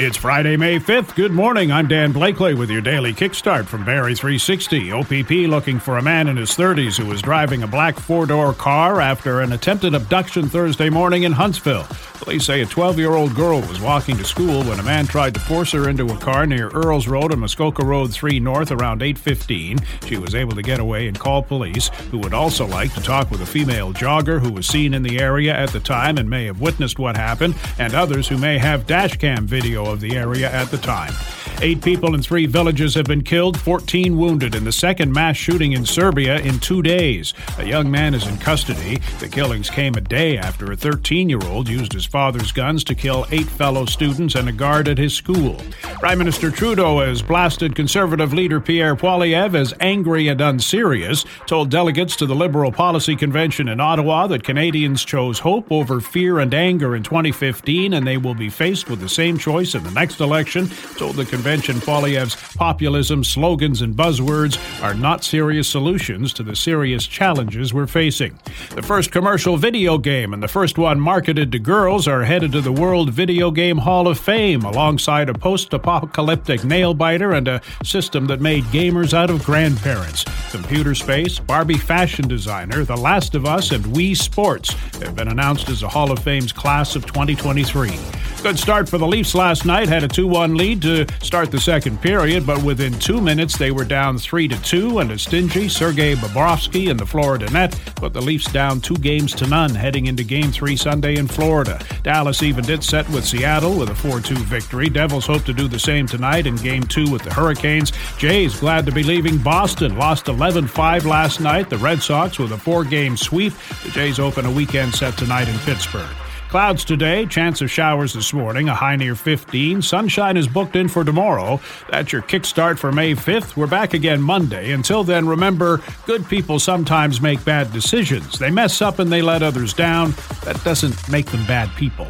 It's Friday, May 5th. Good morning. I'm Dan Blakely with your daily kickstart from Barrie 360. OPP looking for a man in his 30s who was driving a black four door car after an attempted abduction Thursday morning in Huntsville. Police say a 12 year old girl was walking to school when a man tried to force her into a car near Earls Road and Muskoka Road 3 North around 8:15. She was able to get away and call police, who would also like to talk with a female jogger who was seen in the area at the time and may have witnessed what happened, and others who may have dashcam video of the area at the time. Eight people in three villages have been killed, 14 wounded in the second mass shooting in Serbia in two days. A young man is in custody. The killings came a day after a 13 year old used his father's guns to kill eight fellow students and a guard at his school. Prime Minister Trudeau has blasted Conservative leader Pierre Poilievre as angry and unserious, told delegates to the Liberal Policy Convention in Ottawa that Canadians chose hope over fear and anger in 2015 and they will be faced with the same choice in the next election, told the convention convention, Poilievre's populism, slogans, and buzzwords are not serious solutions to the serious challenges we're facing. The first commercial video game and the first one marketed to girls are headed to the World Video Game Hall of Fame alongside a post apocalyptic nail biter and a system that made gamers out of grandparents. Computer Space, Barbie Fashion Designer, The Last of Us, and Wii Sports have been announced as the Hall of Fame's class of 2023. Good start for the Leafs last night. Had a 2 1 lead to start the second period, but within two minutes they were down 3 to 2, and a stingy Sergei Bobrovsky in the Florida net put the Leafs down two games to none heading into Game 3 Sunday in Florida. Dallas evened its set with Seattle with a 4 2 victory. Devils hope to do the same tonight in Game 2 with the Hurricanes. Jays glad to be leaving Boston. Lost 11 5 last night. The Red Sox with a four game sweep. The Jays open a weekend set tonight in Pittsburgh. Clouds today, chance of showers this morning, a high near 15. Sunshine is booked in for tomorrow. That's your kickstart for May 5th. We're back again Monday. Until then, remember, good people sometimes make bad decisions. They mess up and they let others down. That doesn't make them bad people.